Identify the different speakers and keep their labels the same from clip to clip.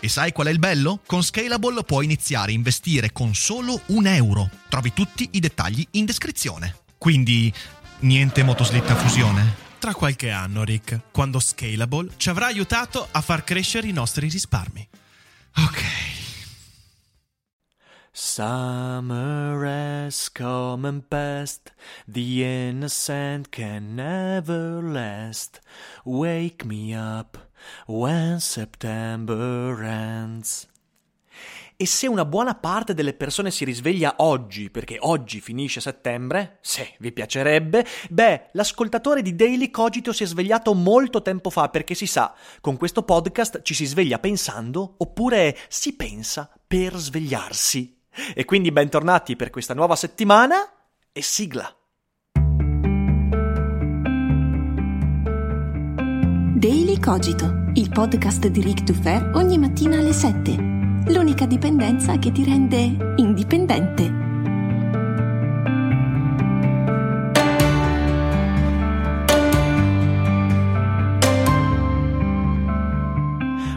Speaker 1: E sai qual è il bello? Con Scalable puoi iniziare a investire con solo un euro. Trovi tutti i dettagli in descrizione. Quindi, niente motoslitta fusione?
Speaker 2: Tra qualche anno, Rick, quando Scalable ci avrà aiutato a far crescere i nostri risparmi.
Speaker 1: Ok.
Speaker 3: Summer has come and passed, the innocent can never last. Wake me up when September ends. E se una buona parte delle persone si risveglia oggi, perché oggi finisce settembre, se vi piacerebbe, beh, l'ascoltatore di Daily Cogito si è svegliato molto tempo fa, perché si sa, con questo podcast ci si sveglia pensando, oppure si pensa per svegliarsi. E quindi bentornati per questa nuova settimana e sigla.
Speaker 4: Daily Cogito, il podcast di Rick Dufer ogni mattina alle 7. L'unica dipendenza che ti rende indipendente.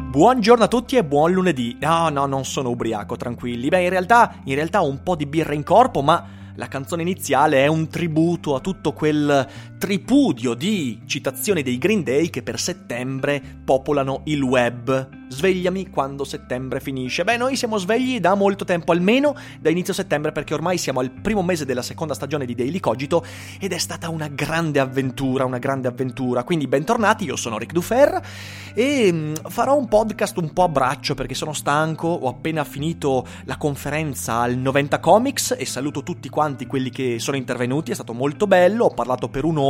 Speaker 3: Buongiorno a tutti e buon lunedì. No, no, non sono ubriaco, tranquilli. Beh, in realtà, in realtà ho un po' di birra in corpo, ma la canzone iniziale è un tributo a tutto quel tripudio di citazioni dei Green Day che per settembre popolano il web. Svegliami quando settembre finisce. Beh, noi siamo svegli da molto tempo, almeno da inizio settembre, perché ormai siamo al primo mese della seconda stagione di Daily Cogito ed è stata una grande avventura, una grande avventura. Quindi bentornati, io sono Rick Dufer e mm, farò un podcast un po' a braccio perché sono stanco, ho appena finito la conferenza al 90 Comics e saluto tutti quanti quelli che sono intervenuti, è stato molto bello, ho parlato per un'ora,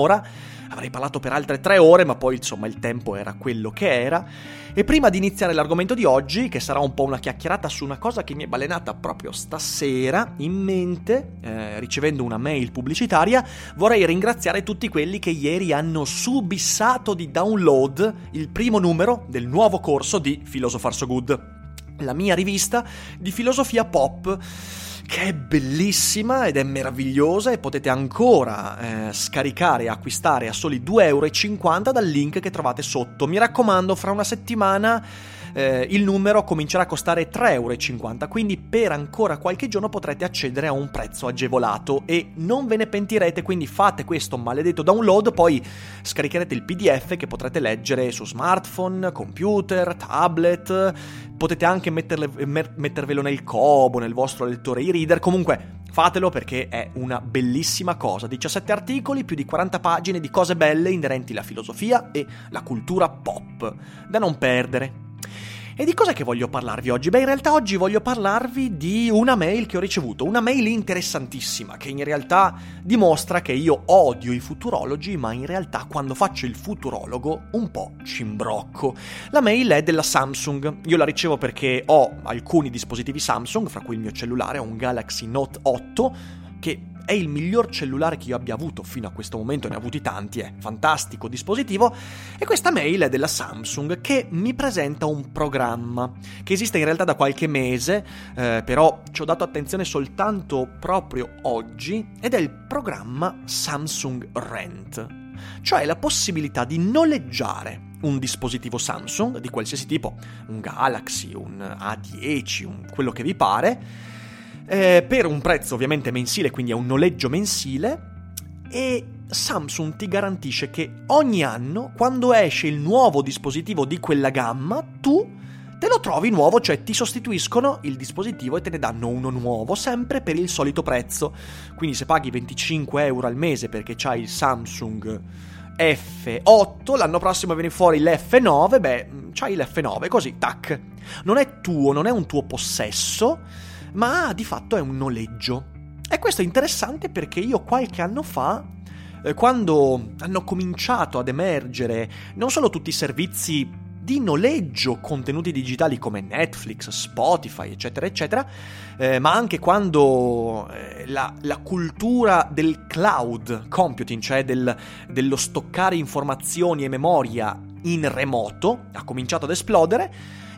Speaker 3: avrei parlato per altre tre ore, ma poi insomma il tempo era quello che era. E prima di iniziare l'argomento di oggi, che sarà un po' una chiacchierata su una cosa che mi è balenata proprio stasera in mente, eh, ricevendo una mail pubblicitaria, vorrei ringraziare tutti quelli che ieri hanno subissato di download il primo numero del nuovo corso di Philosopher So Good, la mia rivista di filosofia pop che è bellissima ed è meravigliosa e potete ancora eh, scaricare e acquistare a soli 2,50 euro dal link che trovate sotto. Mi raccomando, fra una settimana eh, il numero comincerà a costare 3,50 euro, quindi per ancora qualche giorno potrete accedere a un prezzo agevolato e non ve ne pentirete, quindi fate questo maledetto download, poi scaricherete il PDF che potrete leggere su smartphone, computer, tablet, potete anche metterle, mettervelo nel Kobo, nel vostro lettore e-reader, comunque fatelo perché è una bellissima cosa. 17 articoli, più di 40 pagine di cose belle inerenti alla filosofia e la cultura pop, da non perdere. E di cosa che voglio parlarvi oggi? Beh, in realtà oggi voglio parlarvi di una mail che ho ricevuto, una mail interessantissima che in realtà dimostra che io odio i futurologi, ma in realtà quando faccio il futurologo un po' ci imbrocco. La mail è della Samsung, io la ricevo perché ho alcuni dispositivi Samsung, fra cui il mio cellulare, un Galaxy Note 8, che è il miglior cellulare che io abbia avuto. Fino a questo momento, ne ho avuti tanti, è fantastico dispositivo, e questa mail è della Samsung che mi presenta un programma che esiste in realtà da qualche mese, eh, però ci ho dato attenzione soltanto proprio oggi, ed è il programma Samsung Rent, cioè la possibilità di noleggiare un dispositivo Samsung di qualsiasi tipo, un Galaxy, un A10, un quello che vi pare, eh, per un prezzo ovviamente mensile, quindi è un noleggio mensile, e Samsung ti garantisce che ogni anno, quando esce il nuovo dispositivo di quella gamma, tu te lo trovi nuovo, cioè ti sostituiscono il dispositivo e te ne danno uno nuovo, sempre per il solito prezzo. Quindi se paghi 25 euro al mese perché c'hai il Samsung F8, l'anno prossimo viene fuori l'F9, beh, c'hai l'F9, così, tac. Non è tuo, non è un tuo possesso, ma di fatto è un noleggio. E questo è interessante perché io qualche anno fa, eh, quando hanno cominciato ad emergere non solo tutti i servizi di noleggio contenuti digitali come Netflix, Spotify, eccetera, eccetera, eh, ma anche quando eh, la, la, cultura del cloud computing, cioè del, dello stoccare informazioni e memoria in remoto, ha cominciato ad esplodere,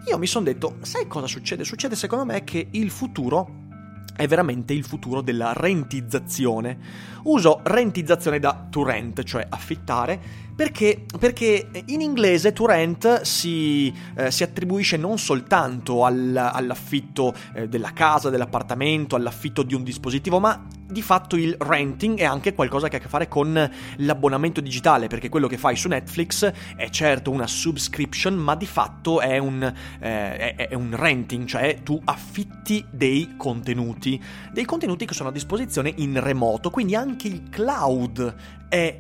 Speaker 3: io mi sono detto, sai cosa succede? Succede secondo me che il futuro è veramente il futuro della rentizzazione. Uso rentizzazione da to rent, cioè affittare, perché, perché in inglese to rent si, eh, si attribuisce non soltanto all, all'affitto eh, della casa, dell'appartamento, all'affitto di un dispositivo, ma di fatto il renting è anche qualcosa che ha a che fare con l'abbonamento digitale, perché quello che fai su Netflix è certo una subscription, ma di fatto è un, eh, è, è un renting, cioè tu affitti dei contenuti, dei contenuti che sono a disposizione in remoto, quindi anche il cloud è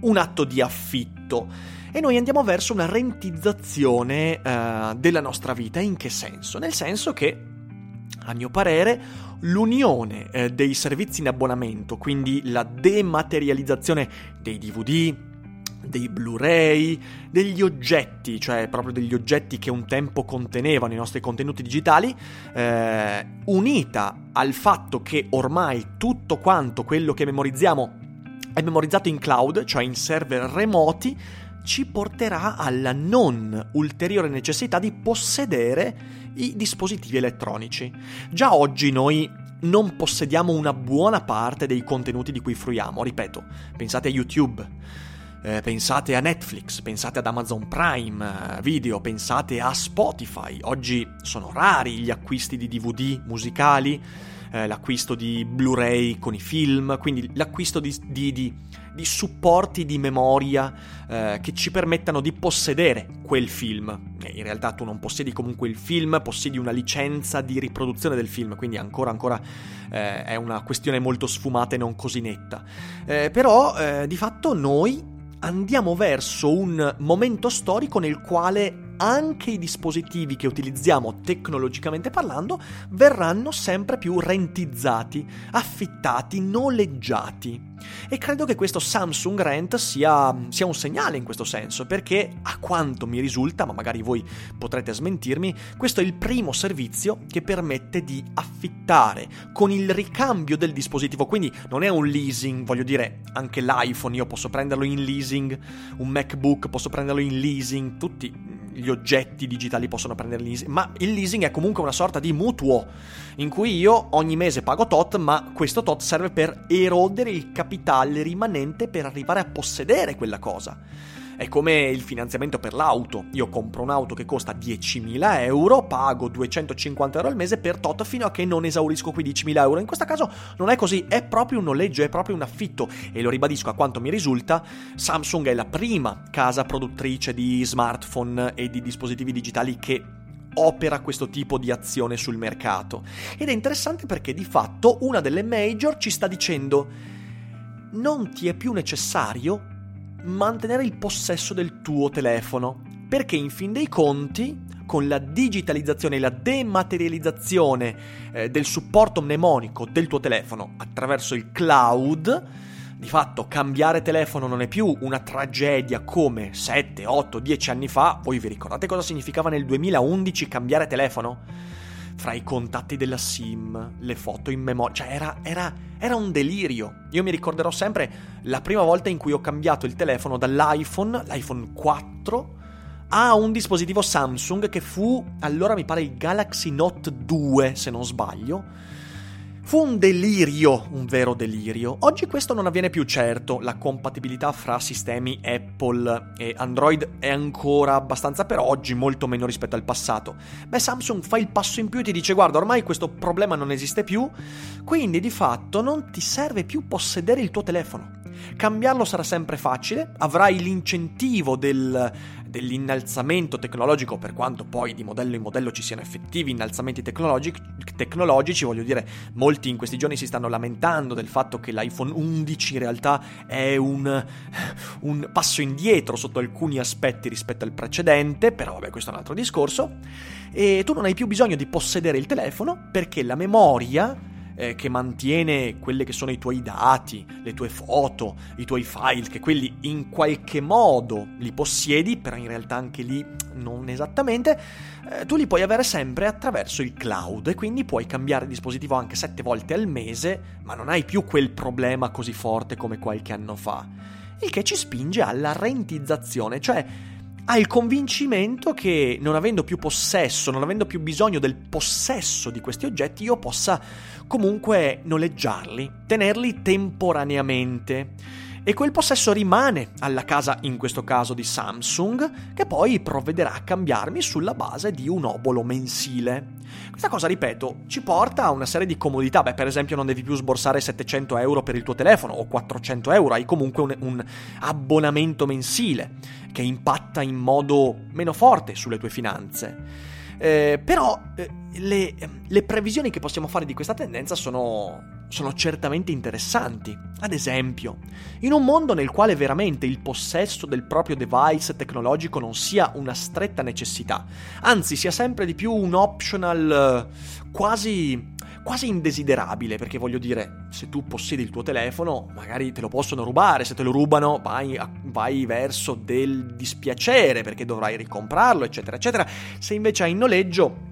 Speaker 3: un atto di affitto e noi andiamo verso una rentizzazione uh, della nostra vita. In che senso? Nel senso che, a mio parere, l'unione eh, dei servizi in abbonamento, quindi la dematerializzazione dei DVD, dei Blu-ray, degli oggetti, cioè proprio degli oggetti che un tempo contenevano i nostri contenuti digitali, eh, unita al fatto che ormai tutto quanto quello che memorizziamo è memorizzato in cloud, cioè in server remoti, ci porterà alla non ulteriore necessità di possedere i dispositivi elettronici. Già oggi noi non possediamo una buona parte dei contenuti di cui fruiamo, ripeto, pensate a YouTube. Eh, pensate a Netflix, pensate ad Amazon Prime eh, Video, pensate a Spotify. Oggi sono rari gli acquisti di DVD musicali, eh, l'acquisto di Blu-ray con i film, quindi l'acquisto di, di, di, di supporti di memoria eh, che ci permettano di possedere quel film. E in realtà tu non possiedi comunque il film, possiedi una licenza di riproduzione del film, quindi ancora, ancora eh, è una questione molto sfumata e non così netta. Eh, però eh, di fatto noi andiamo verso un momento storico nel quale anche i dispositivi che utilizziamo tecnologicamente parlando verranno sempre più rentizzati, affittati, noleggiati. E credo che questo Samsung Rent sia, sia, un segnale in questo senso, perché a quanto mi risulta, ma magari voi potrete smentirmi, questo è il primo servizio che permette di affittare con il ricambio del dispositivo, quindi non è un leasing, voglio dire, anche l'iPhone io posso prenderlo in leasing, un MacBook posso prenderlo in leasing, tutti gli oggetti digitali possono prendere leasing, ma il leasing è comunque una sorta di mutuo in cui io ogni mese pago tot, ma questo tot serve per erodere il capitale rimanente per arrivare a possedere quella cosa. È come il finanziamento per l'auto. Io compro un'auto che costa 10.000 euro, pago 250 euro al mese per tot fino a che non esaurisco quei 10.000 euro. In questo caso non è così, è proprio un noleggio, è proprio un affitto. E lo ribadisco a quanto mi risulta, Samsung è la prima casa produttrice di smartphone e di dispositivi digitali che opera questo tipo di azione sul mercato. Ed è interessante perché di fatto una delle major ci sta dicendo non ti è più necessario mantenere il possesso del tuo telefono, perché in fin dei conti, con la digitalizzazione e la dematerializzazione eh, del supporto mnemonico del tuo telefono attraverso il cloud, di fatto cambiare telefono non è più una tragedia come 7, 8, 10 anni fa. Voi vi ricordate cosa significava nel 2011 cambiare telefono? Fra i contatti della SIM, le foto in memoria, cioè era, era, era, un delirio. Io mi ricorderò sempre la prima volta in cui ho cambiato il telefono dall'iPhone, l'iPhone 4, a un dispositivo Samsung che fu, allora mi pare il Galaxy Note 2, se non sbaglio Fu un delirio, un vero delirio. Oggi questo non avviene più certo, la compatibilità fra sistemi Apple e Android è ancora abbastanza per oggi, molto meno rispetto al passato. Beh, Samsung fa il passo in più e ti dice guarda, ormai questo problema non esiste più, quindi di fatto non ti serve più possedere il tuo telefono. Cambiarlo sarà sempre facile, avrai l'incentivo del, dell'innalzamento tecnologico, per quanto poi di modello in modello ci siano effettivi innalzamenti tecnologici, tecnologici, voglio dire, molti in questi giorni si stanno lamentando del fatto che l'iPhone 11 in realtà è un, un passo indietro sotto alcuni aspetti rispetto al precedente, però vabbè questo è un altro discorso, e tu non hai più bisogno di possedere il telefono perché la memoria eh, che mantiene quelli che sono i tuoi dati, le tue foto, i tuoi file, che quelli in qualche modo li possiedi, però in realtà anche lì non esattamente, eh, tu li puoi avere sempre attraverso il cloud e quindi puoi cambiare dispositivo anche sette volte al mese, ma non hai più quel problema così forte come qualche anno fa. Il che ci spinge alla rentizzazione, cioè hai il convincimento che non avendo più possesso, non avendo più bisogno del possesso di questi oggetti, io possa comunque noleggiarli, tenerli temporaneamente. E quel possesso rimane alla casa, in questo caso di Samsung, che poi provvederà a cambiarmi sulla base di un obolo mensile. Questa cosa, ripeto, ci porta a una serie di comodità. Beh, per esempio, non devi più sborsare 700 euro per il tuo telefono o 400 euro, hai comunque un, un abbonamento mensile che impatta in modo meno forte sulle tue finanze. Eh, però eh, le, le, previsioni che possiamo fare di questa tendenza sono, sono certamente interessanti. Ad esempio, in un mondo nel quale veramente il possesso del proprio device tecnologico non sia una stretta necessità, anzi sia sempre di più un optional eh, quasi quasi indesiderabile, perché voglio dire, se tu possiedi il tuo telefono, magari te lo possono rubare, se te lo rubano vai, vai verso del dispiacere perché dovrai ricomprarlo, eccetera, eccetera. Se invece hai in noleggio,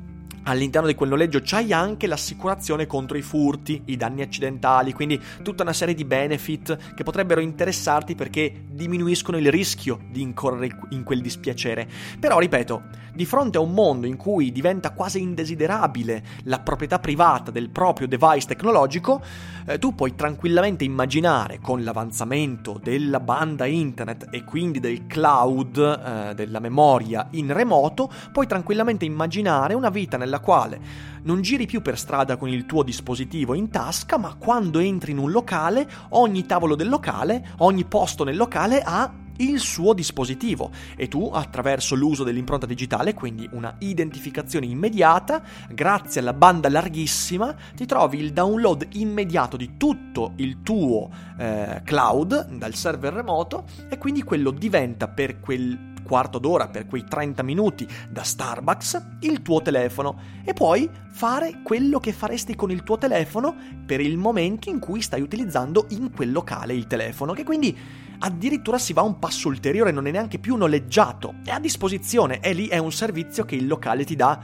Speaker 3: all'interno di quel noleggio c'hai anche l'assicurazione contro i furti, i danni accidentali, quindi tutta una serie di benefit che potrebbero interessarti perché diminuiscono il rischio di incorrere in quel dispiacere. Però, ripeto, di fronte a un mondo in cui diventa quasi indesiderabile la proprietà privata del proprio device tecnologico, eh, tu puoi tranquillamente immaginare con l'avanzamento della banda internet e quindi del cloud, eh, della memoria in remoto, puoi tranquillamente immaginare una vita nella quale non giri più per strada con il tuo dispositivo in tasca, ma quando entri in un locale, ogni tavolo del locale, ogni posto nel locale ha il suo dispositivo. E tu attraverso l'uso dell'impronta digitale, quindi una identificazione immediata, grazie alla banda larghissima, ti trovi il download immediato di tutto il tuo eh, cloud dal server remoto e quindi quello diventa per quel quarto d'ora, per quei 30 minuti da Starbucks, il tuo telefono. E puoi fare quello che faresti con il tuo telefono per il momento in cui stai utilizzando in quel locale il telefono, che quindi addirittura si va un passo ulteriore, non è neanche più noleggiato, è a disposizione, e lì è un servizio che il locale ti dà.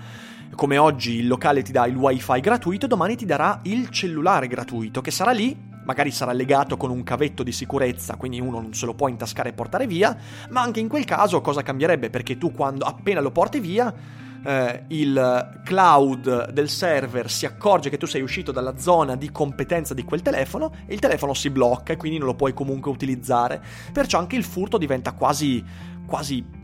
Speaker 3: Come oggi il locale ti dà il wifi gratuito, domani ti darà il cellulare gratuito che sarà lì magari sarà legato con un cavetto di sicurezza, quindi uno non se lo può intascare e portare via, ma anche in quel caso cosa cambierebbe? Perché tu quando appena lo porti via, eh, il cloud del server si accorge che tu sei uscito dalla zona di competenza di quel telefono e il telefono si blocca e quindi non lo puoi comunque utilizzare. Perciò anche il furto diventa quasi, quasi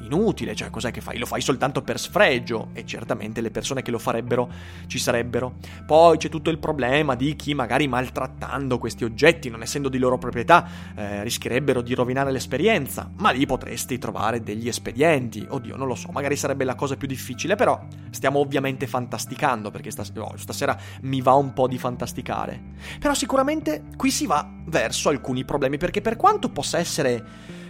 Speaker 3: inutile, cioè cos'è che fai? Lo fai soltanto per sfregio e certamente le persone che lo farebbero ci sarebbero. Poi c'è tutto il problema di chi magari maltrattando questi oggetti, non essendo di loro proprietà, eh, rischierebbero di rovinare l'esperienza, ma lì potresti trovare degli espedienti. Oddio, non lo so, magari sarebbe la cosa più difficile, però stiamo ovviamente fantasticando perché stas- oh, stasera mi va un po' di fantasticare. Però sicuramente qui si va verso alcuni problemi perché per quanto possa essere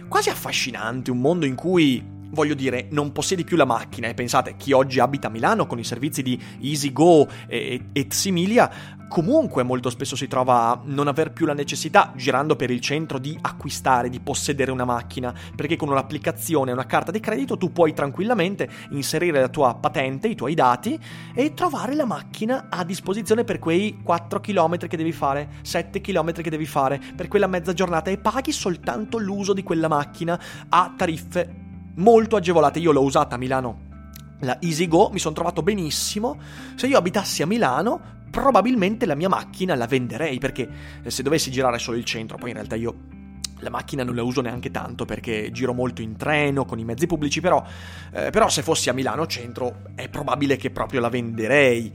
Speaker 3: quasi affascinante un mondo in cui Voglio dire, non possiedi più la macchina. E pensate, chi oggi abita a Milano con i servizi di EasyGo e, e similia, comunque molto spesso si trova a non aver più la necessità, girando per il centro, di acquistare, di possedere una macchina, perché con un'applicazione una carta di credito tu puoi tranquillamente inserire la tua patente, i tuoi dati e trovare la macchina a disposizione per quei 4 km che devi fare, 7 km che devi fare, per quella mezza giornata. E paghi soltanto l'uso di quella macchina a tariffe molto agevolate. Io l'ho usata a Milano, la EasyGo, mi sono trovato benissimo. Se io abitassi a Milano, probabilmente la mia macchina la venderei perché eh, se dovessi girare solo il centro, poi in realtà io la macchina non la uso neanche tanto perché giro molto in treno con i mezzi pubblici, però, eh, però se fossi a Milano centro è probabile che proprio la venderei.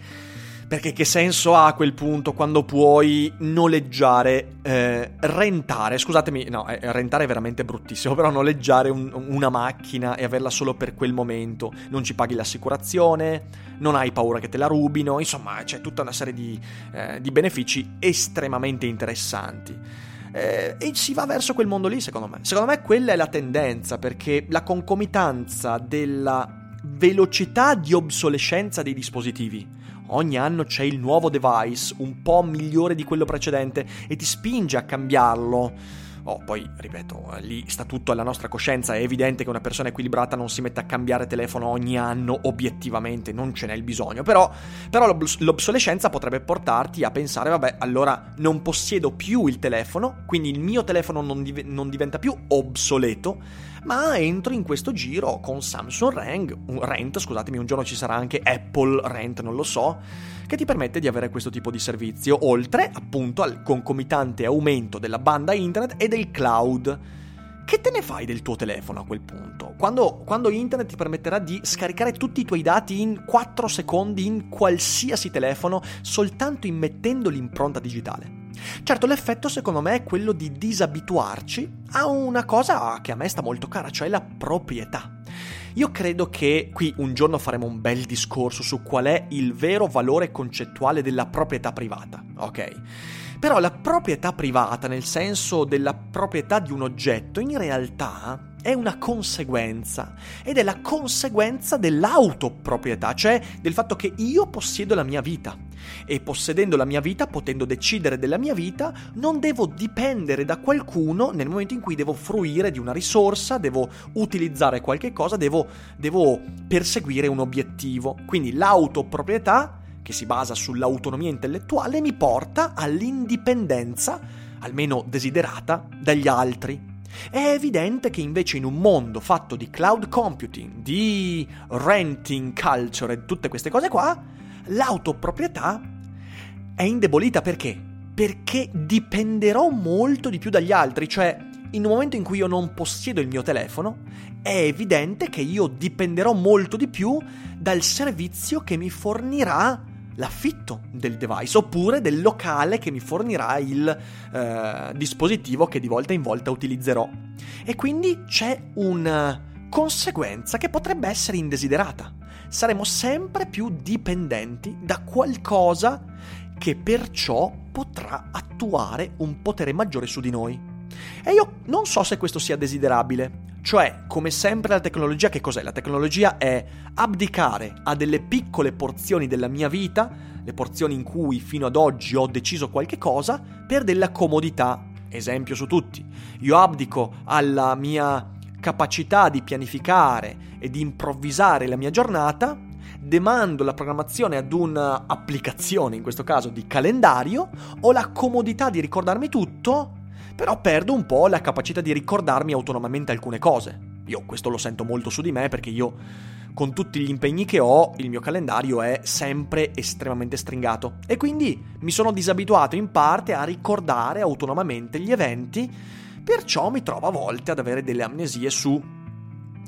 Speaker 3: Perché che senso ha a quel punto quando puoi noleggiare, eh, rentare, scusatemi, no, eh, rentare è veramente bruttissimo, però noleggiare un, una macchina e averla solo per quel momento, non ci paghi l'assicurazione, non hai paura che te la rubino, insomma c'è tutta una serie di, eh, di benefici estremamente interessanti. Eh, e si va verso quel mondo lì, secondo me. Secondo me quella è la tendenza, perché la concomitanza della velocità di obsolescenza dei dispositivi ogni anno c'è il nuovo device, un po' migliore di quello precedente, e ti spinge a cambiarlo. Oh, poi, ripeto, lì sta tutto alla nostra coscienza, è evidente che una persona equilibrata non si mette a cambiare telefono ogni anno, obiettivamente, non ce n'è il bisogno, però, però l'obsolescenza potrebbe portarti a pensare, vabbè, allora non possiedo più il telefono, quindi il mio telefono non, div- non diventa più obsoleto, ma entro in questo giro con Samsung Rent, Rent, scusatemi, un giorno ci sarà anche Apple Rent, non lo so, che ti permette di avere questo tipo di servizio, oltre appunto al concomitante aumento della banda internet e del cloud. Che te ne fai del tuo telefono a quel punto? Quando, quando, internet ti permetterà di scaricare tutti i tuoi dati in 4 secondi in qualsiasi telefono soltanto immettendo l'impronta digitale. Certo, l'effetto secondo me è quello di disabituarci a una cosa che a me sta molto cara, cioè la proprietà. Io credo che qui un giorno faremo un bel discorso su qual è il vero valore concettuale della proprietà privata, ok? Però la proprietà privata, nel senso della proprietà di un oggetto, in realtà è una conseguenza ed è la conseguenza dell'autoproprietà, cioè del fatto che io possiedo la mia vita e possedendo la mia vita, potendo decidere della mia vita, non devo dipendere da qualcuno nel momento in cui devo fruire di una risorsa, devo utilizzare qualche cosa, devo, devo perseguire un obiettivo. Quindi l'autoproprietà, che si basa sull'autonomia intellettuale, mi porta all'indipendenza, almeno desiderata, dagli altri. È evidente che invece in un mondo fatto di cloud computing, di renting culture e tutte queste cose qua, l'autoproprietà è indebolita perché? Perché dipenderò molto di più dagli altri, cioè in un momento in cui io non possiedo il mio telefono, è evidente che io dipenderò molto di più dal servizio che mi fornirà l'affitto del device oppure del locale che mi fornirà il eh, dispositivo che di volta in volta utilizzerò. E quindi c'è una conseguenza che potrebbe essere indesiderata. Saremo sempre più dipendenti da qualcosa che perciò potrà attuare un potere maggiore su di noi. E io non so se questo sia desiderabile. Cioè, come sempre la tecnologia, che cos'è? La tecnologia è abdicare a delle piccole porzioni della mia vita, le porzioni in cui fino ad oggi ho deciso qualche cosa, per della comodità. Esempio su tutti. Io abdico alla mia capacità di pianificare e di improvvisare la mia giornata, demando la programmazione ad un'applicazione, in questo caso di calendario, ho la comodità di ricordarmi tutto però perdo un po' la capacità di ricordarmi autonomamente alcune cose. Io questo lo sento molto su di me perché io, con tutti gli impegni che ho, il mio calendario è sempre estremamente stringato. E quindi mi sono disabituato in parte a ricordare autonomamente gli eventi, perciò mi trovo a volte ad avere delle amnesie su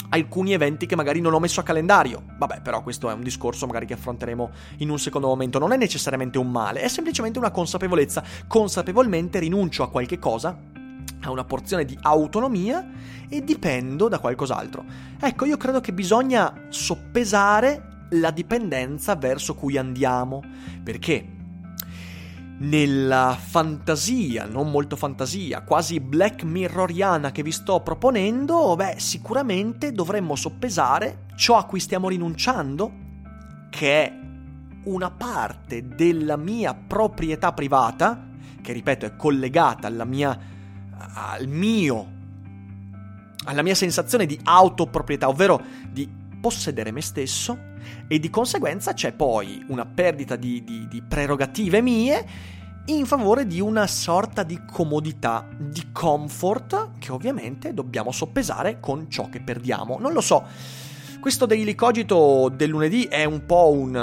Speaker 3: alcuni eventi che magari non ho messo a calendario. Vabbè, però questo è un discorso magari che affronteremo in un secondo momento. Non è necessariamente un male, è semplicemente una consapevolezza. Consapevolmente rinuncio a qualche cosa, a una porzione di autonomia e dipendo da qualcos'altro. Ecco, io credo che bisogna soppesare la dipendenza verso cui andiamo. Perché? Nella fantasia, non molto fantasia, quasi black mirroriana che vi sto proponendo, beh, sicuramente dovremmo soppesare ciò a cui stiamo rinunciando, che è una parte della mia proprietà privata, che ripeto è collegata alla mia, al mio, alla mia sensazione di autoproprietà, ovvero di possedere me stesso e di conseguenza c'è poi una perdita di, di, di prerogative mie in favore di una sorta di comodità, di comfort che ovviamente dobbiamo soppesare con ciò che perdiamo. Non lo so. Questo Daily Cogito del lunedì è un po' un,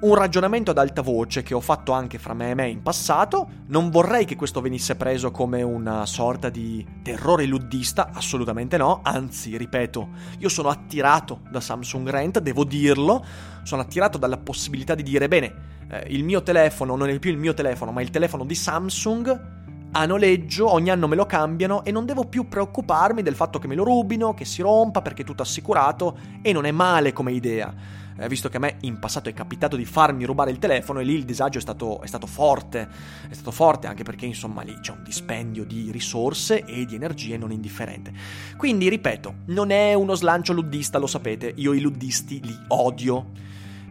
Speaker 3: un, ragionamento ad alta voce che ho fatto anche fra me e me in passato. Non vorrei che questo venisse preso come una sorta di terrore luddista, assolutamente no. Anzi, ripeto, io sono attirato da Samsung Rent, devo dirlo. Sono attirato dalla possibilità di dire, bene, eh, il mio telefono non è più il mio telefono, ma il telefono di Samsung a noleggio, ogni anno me lo cambiano e non devo più preoccuparmi del fatto che me lo rubino, che si rompa perché è tutto assicurato e non è male come idea. Eh, visto che a me in passato è capitato di farmi rubare il telefono e lì il disagio è stato, è stato forte, è stato forte anche perché insomma lì c'è un dispendio di risorse e di energie non indifferente. Quindi ripeto, non è uno slancio luddista, lo sapete, io i luddisti li odio.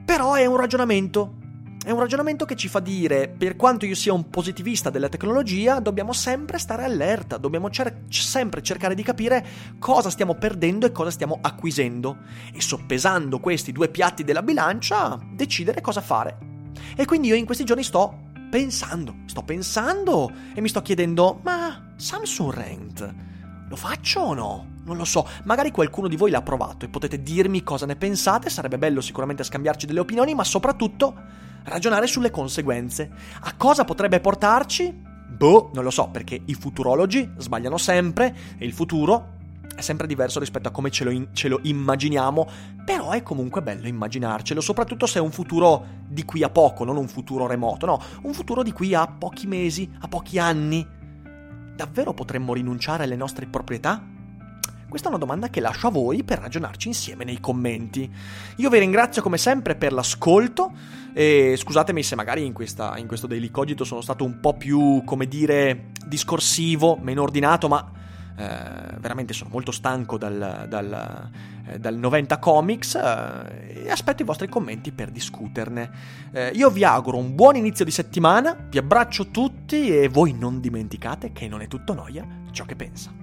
Speaker 3: Però è un ragionamento è un ragionamento che ci fa dire, per quanto io sia un positivista della tecnologia, dobbiamo sempre stare allerta, dobbiamo cer- sempre cercare di capire cosa stiamo perdendo e cosa stiamo acquisendo e soppesando questi due piatti della bilancia, decidere cosa fare. E quindi io in questi giorni sto pensando, sto pensando e mi sto chiedendo, ma Samsung Rent lo faccio o no? Non lo so, magari qualcuno di voi l'ha provato e potete dirmi cosa ne pensate, sarebbe bello sicuramente scambiarci delle opinioni, ma soprattutto ragionare sulle conseguenze. A cosa potrebbe portarci? Boh, non lo so, perché i futurologi sbagliano sempre e il futuro è sempre diverso rispetto a come ce lo, in- ce lo, immaginiamo, però è comunque bello immaginarcelo, soprattutto se è un futuro di qui a poco, non un futuro remoto, no, un futuro di qui a pochi mesi, a pochi anni. Davvero potremmo rinunciare alle nostre proprietà? Questa è una domanda che lascio a voi per ragionarci insieme nei commenti. Io vi ringrazio come sempre per l'ascolto e scusatemi se magari in, questa, in questo Daily Cogito sono stato un po' più, come dire, discorsivo, meno ordinato, ma eh, veramente sono molto stanco dal, dal, eh, dal 90 Comics eh, e aspetto i vostri commenti per discuterne. Eh, io vi auguro un buon inizio di settimana, vi abbraccio tutti e voi non dimenticate che non è tutto noia ciò che pensa.